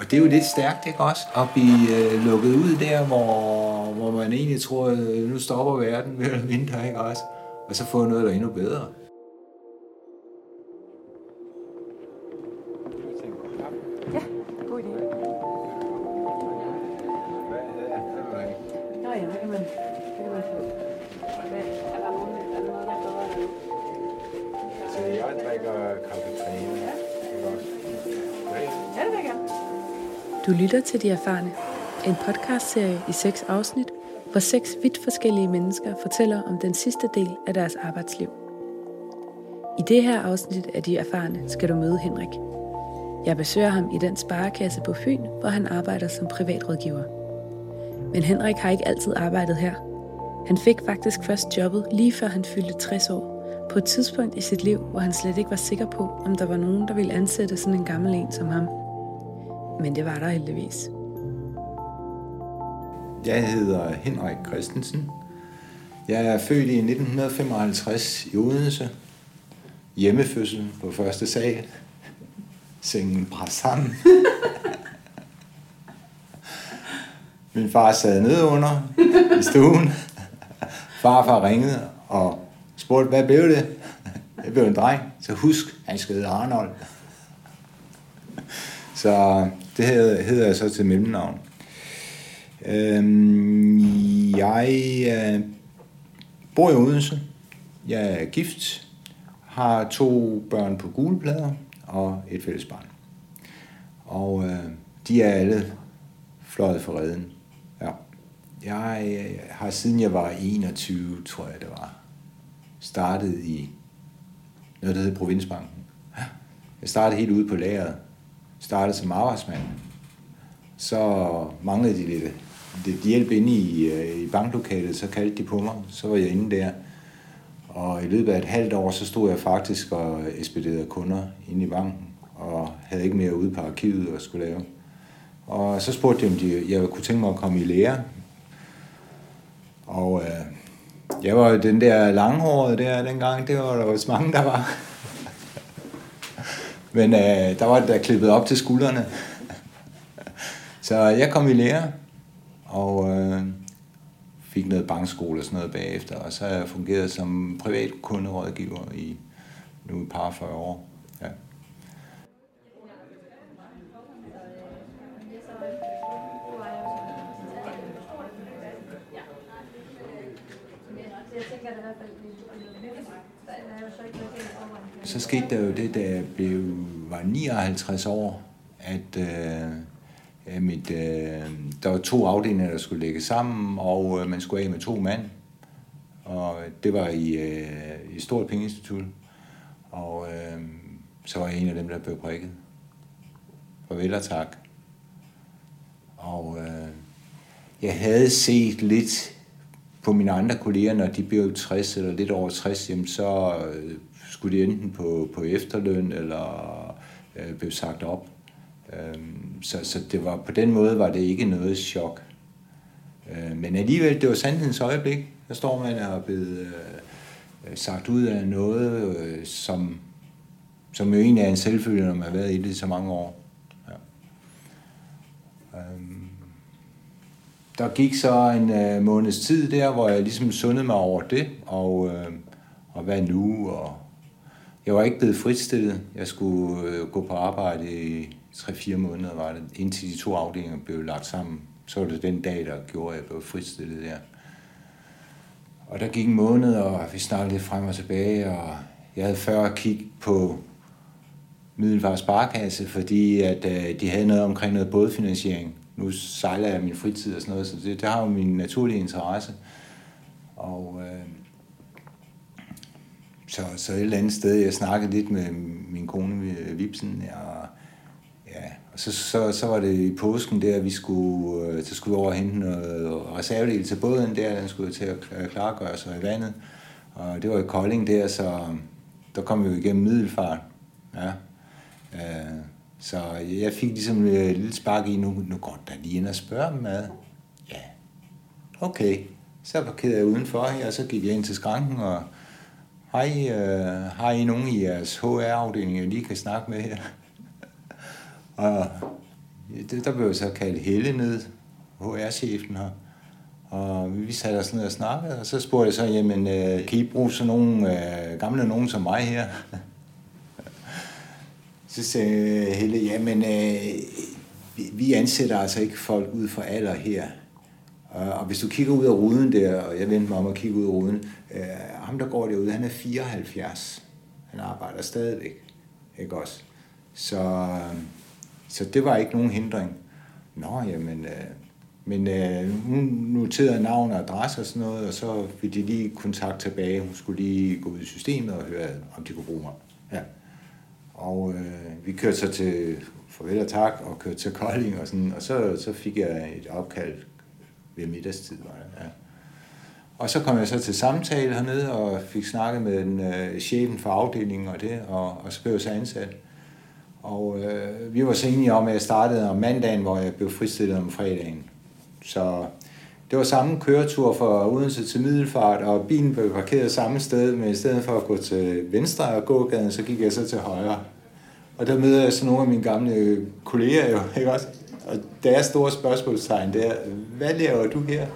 Og det er jo lidt stærkt, ikke også? At blive øh, lukket ud der, hvor, hvor man egentlig tror, at nu stopper verden ved at mindre, ikke også? Og så få noget, der er endnu bedre. Lytter til De Erfarne, en podcastserie i seks afsnit, hvor seks vidt forskellige mennesker fortæller om den sidste del af deres arbejdsliv. I det her afsnit af De Erfarne skal du møde Henrik. Jeg besøger ham i den sparekasse på Fyn, hvor han arbejder som privatrådgiver. Men Henrik har ikke altid arbejdet her. Han fik faktisk først jobbet lige før han fyldte 60 år, på et tidspunkt i sit liv, hvor han slet ikke var sikker på, om der var nogen, der ville ansætte sådan en gammel en som ham. Men det var der heldigvis. Jeg hedder Henrik Christensen. Jeg er født i 1955 i Odense. Hjemmefødsel på første sal. Sengen bræt sammen. Min far sad nede under i stuen. Farfar ringede og spurgte, hvad blev det? Jeg blev en dreng. Så husk, han skal hedde Arnold. Så det hedder, hedder jeg så til mellemnavn. Øhm, jeg øh, bor i Odense. Jeg er gift. Har to børn på guleplader og et fælles barn. Og øh, de er alle fløjet for redden. Ja. Jeg øh, har siden jeg var 21, tror jeg det var, startet i noget, der hedder Provinsbanken. Jeg startede helt ude på lageret. Startede som arbejdsmand. Så manglede de lidt, lidt hjælp inde i, øh, i banklokalet, så kaldte de på mig. Så var jeg inde der. Og i løbet af et halvt år, så stod jeg faktisk og ekspederede kunder inde i banken, og havde ikke mere ude på arkivet og skulle lave. Og så spurgte de, om de, jeg kunne tænke mig at komme i lære. Og øh, jeg var jo den der langhårede der dengang, det var der også mange, der var. Men øh, der var det der klippet op til skuldrene. Så jeg kom i lære, og øh, fik noget bankskole og sådan noget bagefter, og så har jeg fungeret som privat kunderådgiver i nu et par 40 år. Ja. Så skete der jo det, der blev, 59 år, at øh, mit, øh, der var to afdelinger, der skulle lægge sammen, og øh, man skulle af med to mand. Og det var i, øh, i Stort Pengeinstitut. Og øh, så var jeg en af dem, der blev prikket. Farvel og tak. Og øh, jeg havde set lidt på mine andre kolleger, når de blev 60 eller lidt over 60, jamen så øh, skulle de enten på, på efterløn eller øh, blev sagt op. Øh, så, så det var, på den måde var det ikke noget chok. Øh, men alligevel, det var sandhedens øjeblik. Der står man og er blevet øh, sagt ud af noget, øh, som, som jo egentlig er en selvfølge, når man har været i det så mange år. Ja. Øh, der gik så en øh, måneds tid der, hvor jeg ligesom sundede mig over det, og, øh, og hvad nu, og jeg var ikke blevet fritstillet. Jeg skulle øh, gå på arbejde i 3-4 måneder, var det, indtil de to afdelinger blev lagt sammen. Så var det den dag, der gjorde, at jeg blev fritstillet der. Og der gik en måned, og vi snakkede lidt frem og tilbage, og jeg havde før kigget på Middelfars Sparkasse, fordi at, øh, de havde noget omkring noget bådfinansiering. Nu sejler jeg min fritid og sådan noget, så det, det har jo min naturlige interesse. Og øh, så, så et eller andet sted, jeg snakkede lidt med min kone øh, Vipsen, og, ja, og så, så, så var det i påsken der, vi skulle, øh, så skulle vi over og hente noget reservedel til båden der, den skulle til at klargøre sig i vandet. Og det var i Kolding der, så der kom vi jo igennem middelfart. Ja. Øh, så jeg fik ligesom øh, et lille spark i, nu, nu går der lige ind og spørger dem ad. Ja, okay. Så parkerede jeg udenfor, og så gik jeg ind til skranken og Hej, øh, har I nogen i jeres HR-afdeling, jeg lige kan snakke med her? og det, der blev jeg så kaldt Helle ned, HR-chefen her. Og vi satte os ned og snakkede, og så spurgte jeg så, jamen, øh, kan I bruge sådan nogle øh, gamle nogen som mig her? så sagde Helle, jamen, øh, vi ansætter altså ikke folk ud for alder her. Øh, og hvis du kigger ud af ruden der, og jeg vendte mig om at kigge ud af ruden, øh, ham der går derude, han er 74. Han arbejder stadigvæk. Ikke også? Så, øh, så det var ikke nogen hindring. Nå, jamen, øh, men øh, hun noterede navn og adresse og sådan noget, og så fik de lige kontakt tilbage. Hun skulle lige gå ud i systemet og høre, om de kunne bruge mig. Ja. Og øh, vi kørte så til farvel og tak, og kørte til Kolding, og, sådan, og så, så fik jeg et opkald ved middagstid. Var det, ja. Og så kom jeg så til samtale hernede, og fik snakket med den, øh, chefen for afdelingen og det, og, og så blev jeg så ansat. Og øh, vi var så enige om, at jeg startede om mandagen, hvor jeg blev fristillet om fredagen. Så det var samme køretur fra Odense til Middelfart, og bilen blev parkeret samme sted, men i stedet for at gå til venstre og gågaden, så gik jeg så til højre. Og der møder jeg så nogle af mine gamle kolleger jo, ikke også? Og deres store spørgsmålstegn der, hvad laver du her?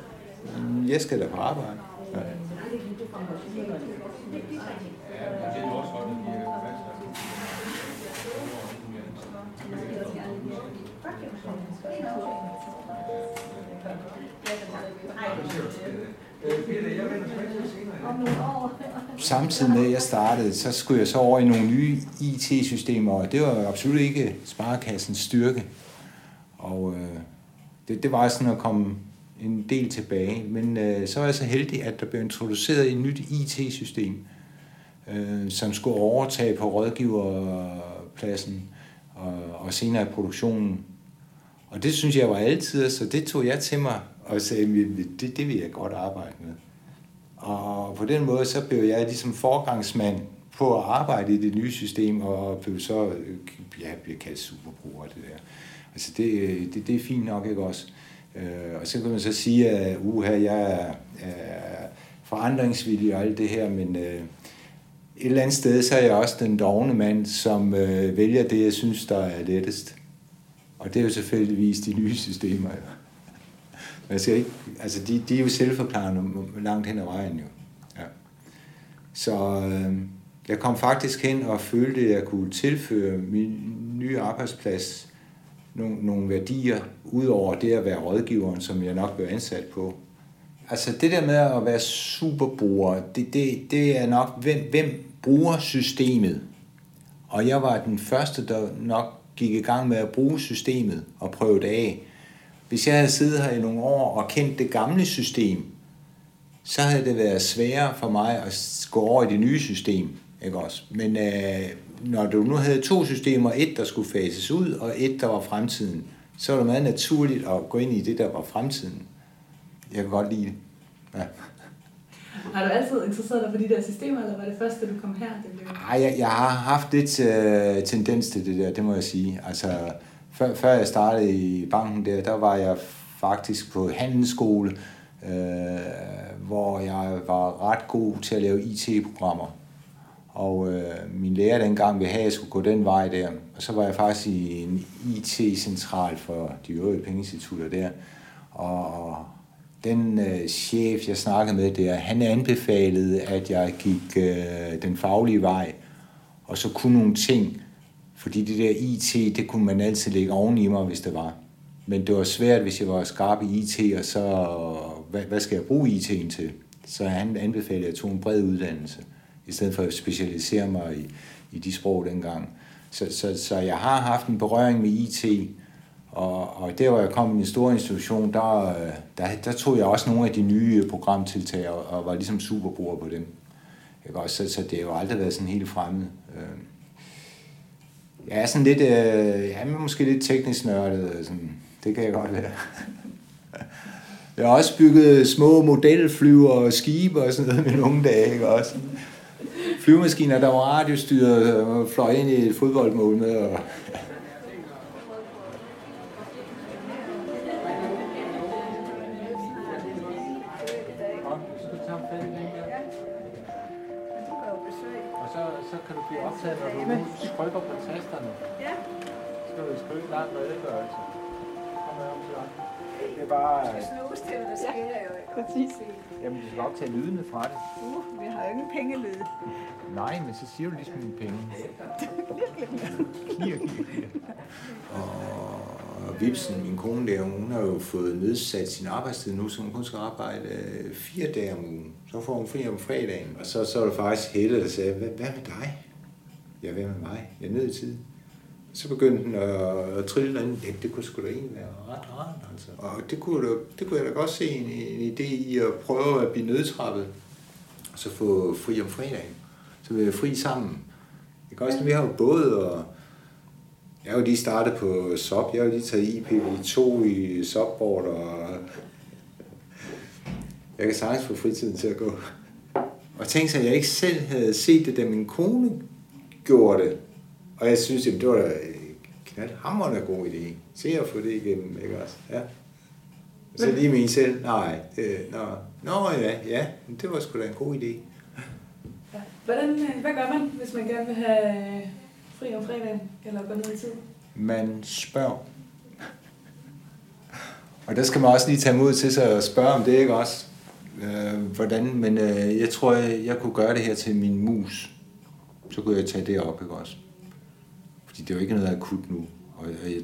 Jeg skal da på arbejde. Ja. Samtidig med, at jeg startede, så skulle jeg så over i nogle nye IT-systemer, og det var absolut ikke sparekassens styrke. Og øh, det, det var sådan at komme en del tilbage. Men øh, så var jeg så heldig, at der blev introduceret et nyt IT-system, øh, som skulle overtage på rådgiverpladsen og, og senere produktionen. Og det synes jeg var altid, så det tog jeg til mig og sagde, det, det vil jeg godt arbejde med. Og på den måde, så blev jeg ligesom forgangsmand på at arbejde i det nye system, og blev så, øh, ja, bliver kaldt superbruger det der. Altså det, øh, det, det er fint nok, ikke også? Øh, og så kan man så sige, at uha, jeg er, er forandringsvillig og alt det her, men øh, et eller andet sted, så er jeg også den dogne mand, som øh, vælger det, jeg synes, der er lettest. Og det er jo selvfølgelig de nye systemer. Ja. Man skal ikke, altså de, de er jo selvforklarende langt hen ad vejen jo. Ja. Så øh, jeg kom faktisk hen og følte, at jeg kunne tilføre min nye arbejdsplads nogle, nogle værdier, ud over det at være rådgiveren, som jeg nok blev ansat på. Altså det der med at være superbruger, det, det, det er nok, hvem, hvem bruger systemet? Og jeg var den første, der nok gik i gang med at bruge systemet og prøve det af. Hvis jeg havde siddet her i nogle år og kendt det gamle system, så havde det været sværere for mig at gå over i det nye system. Ikke også? Men øh, når du nu havde to systemer, et der skulle fases ud, og et der var fremtiden, så var det meget naturligt at gå ind i det, der var fremtiden. Jeg kan godt lide det. Ja. Har du altid interesseret dig for de der systemer, eller var det først, da du kom her? Det blev... Ej, jeg, jeg har haft lidt uh, tendens til det der, det må jeg sige. Altså, før, før jeg startede i banken der, der var jeg faktisk på handelsskole, uh, hvor jeg var ret god til at lave IT-programmer. Og øh, min lærer dengang ville have, at jeg skulle gå den vej der. Og så var jeg faktisk i en IT-central for de øvrige pengeinstitutter der. Og den øh, chef, jeg snakkede med der, han anbefalede, at jeg gik øh, den faglige vej, og så kunne nogle ting, fordi det der IT, det kunne man altid lægge oven i mig, hvis det var. Men det var svært, hvis jeg var skarp i IT, og så, hvad, hvad skal jeg bruge IT'en til? Så han anbefalede, at jeg tog en bred uddannelse i stedet for at specialisere mig i, i de sprog dengang. Så, så, så jeg har haft en berøring med IT, og, og der hvor jeg kom i en stor institution, der, øh, der, der tog jeg også nogle af de nye programtiltag og, og var ligesom superbruger på dem. Ikke? Også, så, så det har jo aldrig været sådan helt fremmed. Øh, jeg er sådan lidt, øh, jeg er måske lidt teknisk nørdet, øh, sådan. det kan jeg godt være. Jeg har også bygget små modelflyver og skibe og sådan noget med nogle dage, ikke også? Flyvemaskiner, der var radiostyret og fløj ind i et fodboldmål med. Og, Og så, så kan du blive optaget, når du trykker på tasterne. Ja. Så kan du skrive en lang redegørelse. Det er bare... Snus til, hvad der sker jo. Præcis. Jamen, du skal optage lydene fra det. Uh, vi har jo ingen pengelyd. Nej, men så siger du ligesom mine penge. Klir, klir. Og Vipsen, min kone der, hun har jo fået nedsat sin arbejdstid nu, så hun kun skal arbejde øh, fire dage om ugen. Så får hun fri om fredagen. Og så, så var det faktisk Helle, der sagde, hvad, hvad med dig? Ja, hvad med mig? Jeg er nødt i tid. Så begyndte den at, at trille den. Ja, det kunne sgu da egentlig være ret rart, altså. Og det kunne, da, det kunne jeg da godt se en, en idé i at prøve at blive nødtrappet. Og så få fri om fredagen. Så vi er fri sammen. Det kan også, vi har jo både og jeg har jo lige startet på SOP. Jeg har jo lige taget IPv2 i SOPboard, og jeg kan sagtens få fritiden til at gå. Og tænk sig, at jeg ikke selv havde set det, da min kone gjorde det. Og jeg synes, at det var da knaldhammerende god idé. Se at få det igennem, ikke også? Ja. Og så lige min selv, nej, det, nå, nå ja, ja, det var sgu da en god idé. Ja. Hvordan, øh, hvad gør man, hvis man gerne vil have fri om fredagen, eller gå ned i tid? Man spørger. Og der skal man også lige tage mod til sig og spørge om det, ikke også? Øh, hvordan, men øh, jeg tror, jeg, jeg kunne gøre det her til min mus. Så kunne jeg tage det op, ikke også? Fordi det er jo ikke noget akut nu. Og, og jeg,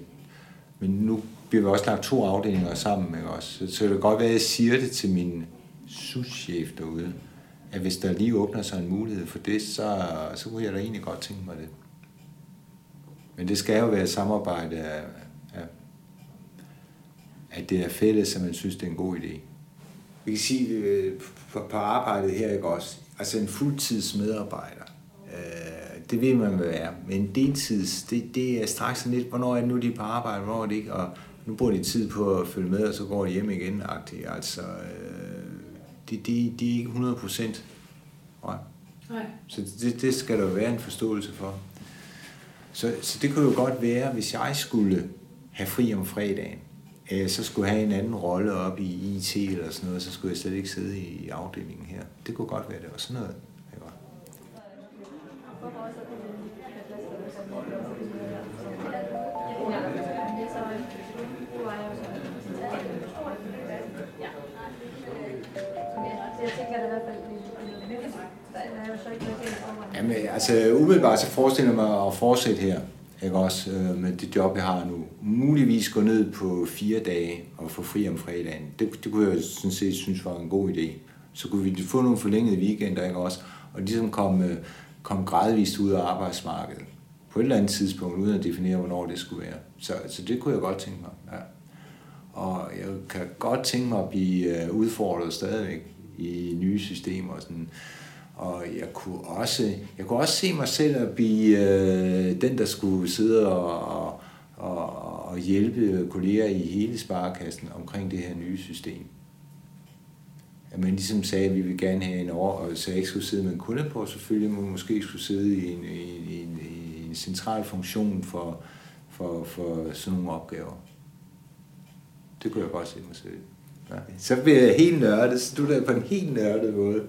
men nu bliver vi også lagt to afdelinger sammen, ikke også? Så, så det kan godt være, at jeg siger det til min souschef derude, at hvis der lige åbner sig en mulighed for det, så, så kunne jeg da egentlig godt tænke mig det. Men det skal jo være et samarbejde af, af, at det er fælles, at man synes, det er en god idé. Vi kan sige øh, på, på arbejdet her, ikke også? Altså en fuldtidsmedarbejder, øh, det vil man være. Men en deltids, det, det er straks sådan lidt, hvornår er det nu, de er på arbejde, hvornår er det ikke? Og nu bruger de tid på at følge med, og så går de hjem igen. -agtigt. Altså, øh, det, de, de er ikke 100 procent. Nej. Nej. Så det, det skal der være en forståelse for. Så, så det kunne jo godt være, hvis jeg skulle have fri om fredagen, øh, så skulle jeg have en anden rolle op i IT eller sådan noget, så skulle jeg slet ikke sidde i afdelingen her. Det kunne godt være, det var sådan noget. Jamen, altså umiddelbart så forestiller jeg mig at fortsætte her, ikke også, øh, med det job, jeg har nu. Muligvis gå ned på fire dage og få fri om fredagen. Det, det kunne jeg sådan set synes var en god idé. Så kunne vi få nogle forlængede weekender, ikke også, og ligesom komme, øh, komme gradvist ud af arbejdsmarkedet på et eller andet tidspunkt, uden at definere, hvornår det skulle være. Så, så det kunne jeg godt tænke mig, ja. Og jeg kan godt tænke mig at blive øh, udfordret stadigvæk i nye systemer og sådan. Og jeg kunne også, jeg kunne også se mig selv at blive øh, den, der skulle sidde og, og, og hjælpe kolleger i hele sparekassen omkring det her nye system. At man ligesom sagde, at vi vil gerne have en over, og så jeg ikke skulle sidde med en kunde på, selvfølgelig, men måske skulle sidde i en, i, en, i en central funktion for, for, for sådan nogle opgaver. Det kunne jeg godt se mig selv. Ja. Så bliver jeg helt nørdet, så du er på en helt nørdet måde.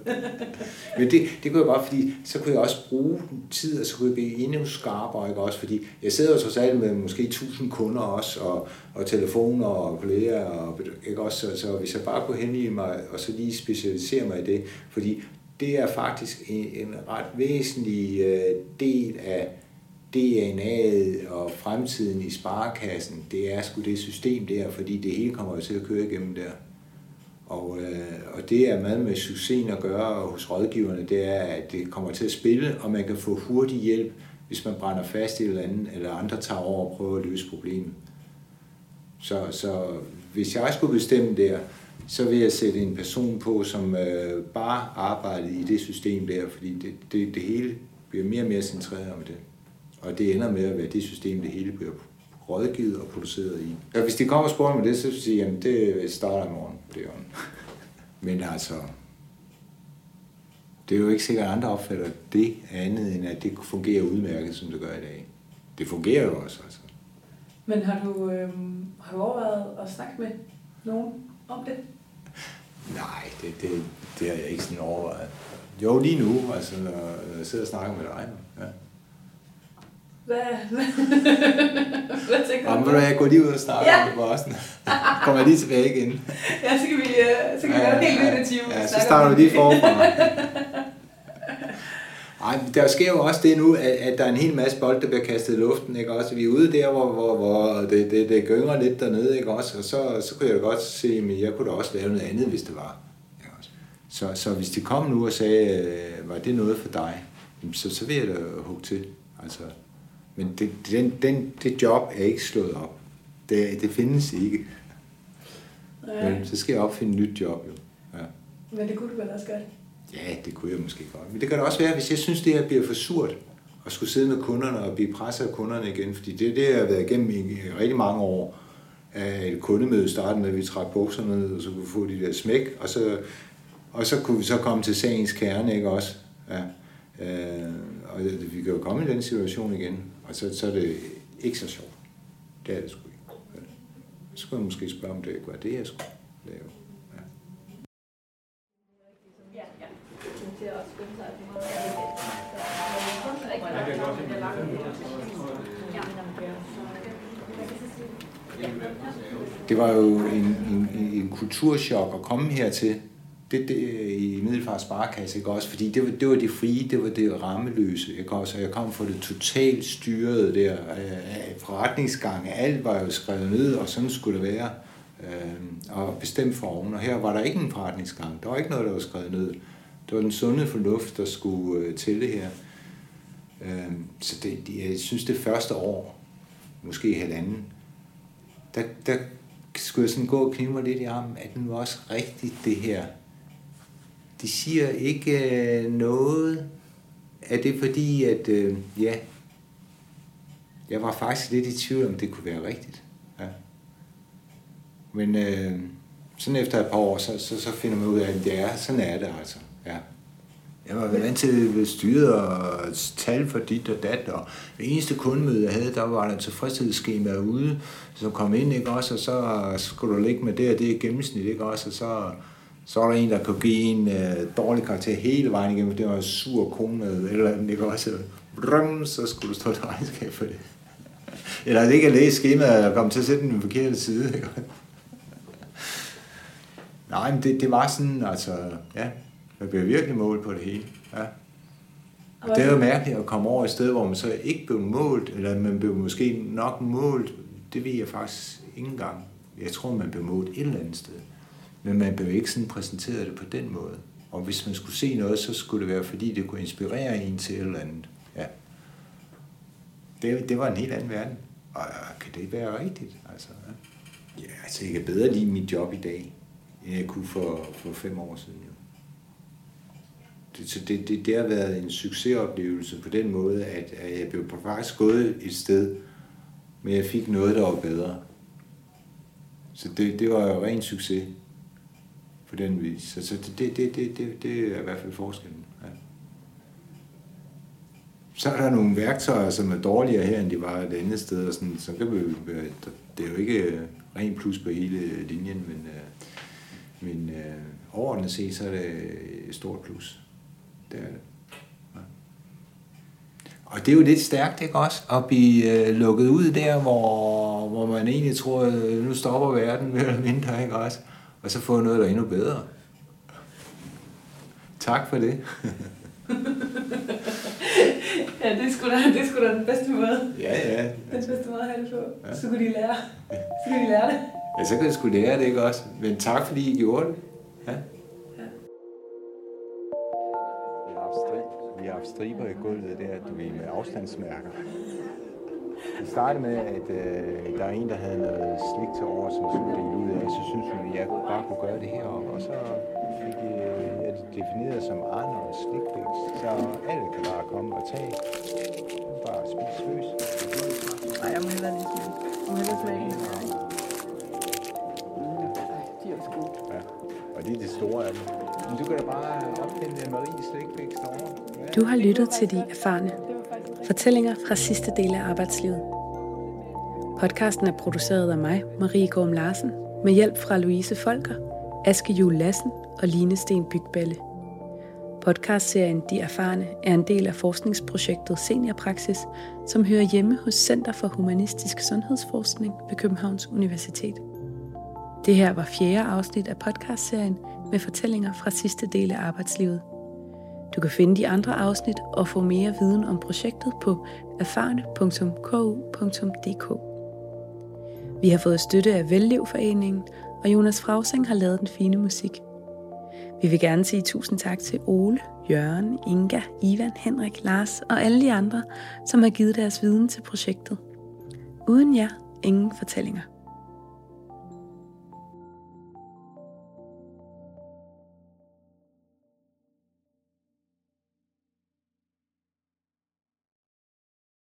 Men det, det kunne jeg godt, fordi så kunne jeg også bruge tid, og så kunne jeg blive endnu skarpere, ikke også? Fordi jeg sidder jo trods alt med måske 1000 kunder også, og, og telefoner og kolleger, og, ikke også? Så, så hvis jeg bare kunne henlige mig, og så lige specialisere mig i det, fordi det er faktisk en, en ret væsentlig øh, del af DNA'et og fremtiden i sparekassen, det er sgu det system der, fordi det hele kommer jo til at køre igennem der. Og, øh, og det er meget med succesen at gøre hos rådgiverne, det er, at det kommer til at spille, og man kan få hurtig hjælp, hvis man brænder fast i et eller andet, eller andre tager over og prøver at løse problemet. Så, så hvis jeg skulle bestemme der, så vil jeg sætte en person på, som øh, bare arbejder i det system der, fordi det, det, det hele bliver mere og mere centreret om det. Og det ender med at være det system, det hele bliver rådgivet og produceret i. Og hvis de kommer og spørger mig det, så siger jeg, at det starter i morgen. Det er. Men altså, det er jo ikke sikkert, at andre opfatter det andet, end at det fungerer udmærket, som det gør i dag. Det fungerer jo også. Altså. Men har du, øh, har du overvejet at snakke med nogen om det? Nej, det, det, det har jeg ikke sådan overvejet. Jo, lige nu, altså, når jeg sidder og snakker med dig. Ja. Hvad, hvad, hvad tænker Jamen, du? hvad, jeg går lige ud og snakker Ja. for Boston. Kommer jeg lige tilbage igen. Ja, så kan vi, øh, så kan vi lave en helt ny interview. Ja, så starter vi lige forfra. Ej, men der sker jo også det nu, at, at der er en hel masse bold, der bliver kastet i luften, ikke også? Vi er ude der, hvor, hvor, hvor det, det, det gynger lidt dernede, ikke også? Og så, så kunne jeg godt se, at jeg kunne da også lave noget andet, hvis det var. Ikke også? Så, så hvis de kom nu og sagde, øh, var det noget for dig, jamen, så, så vil jeg da hugge til. Altså, men det, den, den, det job er ikke slået op. Det, det findes ikke. Nej, Men så skal jeg opfinde et nyt job, jo. Ja. men det kunne du vel også godt. Ja, det kunne jeg måske godt. Men det kan da også være, hvis jeg synes, det her bliver for surt, at skulle sidde med kunderne og blive presset af kunderne igen. Fordi det er det, jeg har været igennem i rigtig mange år. Et kundemøde startede med, at vi trak bukserne ned, og så kunne vi få de der smæk, og så, og så kunne vi så komme til sagens kerne, ikke også? Ja. Øh, og det- vi kan jo komme i den situation igen, og så, så er det ikke så sjovt. Det er det sgu ikke. Så skulle jeg måske spørge, om det ikke var det, jeg skulle lave. Ja. Det var jo en, en, en kulturschok at komme hertil. Det, det, øh, i Middelfart Sparekasse, ikke også? Fordi det var, det var det frie, det var det rammeløse, ikke også? Og jeg kom fra det totalt styrede der, øh, forretningsgange, alt var jo skrevet ned, og sådan skulle det være, øh, og bestemt for oven. Og her var der ikke en forretningsgang, der var ikke noget, der var skrevet ned. Det var den sunde fornuft, der skulle øh, til det her. Øh, så det, jeg synes, det første år, måske halvanden, der, der skulle jeg sådan gå og knive mig lidt i armen, at det nu også rigtigt det her det siger ikke øh, noget. Er det fordi, at øh, ja, jeg var faktisk lidt i tvivl om, det kunne være rigtigt. Ja. Men øh, sådan efter et par år, så, så, så finder man ud af, at det er, sådan er det altså. Ja. Jeg var vant til styret og tal for dit og dat, og det eneste kundemøde, jeg havde, der var der tilfredshedsskema ude, så kom ind, ikke også, og så skulle du ligge med det og det er gennemsnit, ikke også, og så, så er der en, der kan give en øh, dårlig karakter hele vejen igennem, det var en sur kone eller andet, ikke også, Brum, så skulle du stå til regnskab for det. Eller det ikke at læse skemaet og komme til at sætte den forkerte side, ikke? Nej, men det, det var sådan, altså, ja, der blev virkelig målt på det hele. Ja. Og det er jo mærkeligt at komme over et sted, hvor man så ikke blev målt, eller man blev måske nok målt, det ved jeg faktisk ikke engang. Jeg tror, man blev målt et eller andet sted. Men man blev ikke sådan præsenteret det på den måde. Og hvis man skulle se noget, så skulle det være, fordi det kunne inspirere en til et eller andet. Ja. Det, det var en helt anden verden. Og kan det være rigtigt? Altså, ja. ja, altså jeg kan bedre lide mit job i dag, end jeg kunne for, for fem år siden. Jo. Det, så det, det, det har været en succesoplevelse på den måde, at, at jeg blev faktisk gået et sted, men jeg fik noget, der var bedre. Så det, det var jo ren succes på den vis. Så, så det, det, det, det, det, er i hvert fald forskellen. Ja. Så er der nogle værktøjer, som er dårligere her, end de var et andet sted. Og sådan, så kan vi, det er jo ikke øh, rent ren plus på hele linjen, men, øh, men øh, overordnet set, så er det øh, et stort plus. Det er det. Ja. Og det er jo lidt stærkt, ikke også? At blive øh, lukket ud der, hvor, hvor man egentlig tror, at nu stopper verden mere eller mindre, ikke også? Og så få noget, der er endnu bedre. Tak for det. Ja, det er sgu da, det er sgu da den bedste måde. ja, ja. Den bedste måde at have det på. Ja. Så kunne de lære. Så kunne de lære det. Ja, så kan jeg sgu lære det, ikke også? Men tak, fordi I gjorde det. Ja. Vi har haft striber i gulvet der, du ved, med afstandsmærker. Det startede med, at øh, der er en, der havde noget slik til over, som skulle dele ud af. Så synes hun, at jeg bare kunne gøre det heroppe. Og så fik øh, jeg det defineret som Arnold slikfix. Så alle kan bare komme og tage. Bare spise løs. Nej, jeg må hellere lige smage. Jeg må hellere smage en her? Ej, de er også gode. Ja. Og det er det store af dem. Men du kan da bare opfinde en Marie slikfix derovre. Ja. Du har lyttet til De Erfarne. Fortællinger fra sidste del af arbejdslivet. Podcasten er produceret af mig, Marie Gorm Larsen, med hjælp fra Louise Folker, Aske Jule Lassen og Line Sten Bygballe. Podcastserien De Erfarne er en del af forskningsprojektet Seniorpraksis, som hører hjemme hos Center for Humanistisk Sundhedsforskning ved Københavns Universitet. Det her var fjerde afsnit af podcastserien med fortællinger fra sidste del af arbejdslivet. Du kan finde de andre afsnit og få mere viden om projektet på erfarne.ku.dk. Vi har fået støtte af Vellevforeningen, og Jonas Frausing har lavet den fine musik. Vi vil gerne sige tusind tak til Ole, Jørgen, Inga, Ivan, Henrik, Lars og alle de andre, som har givet deres viden til projektet. Uden jer, ingen fortællinger.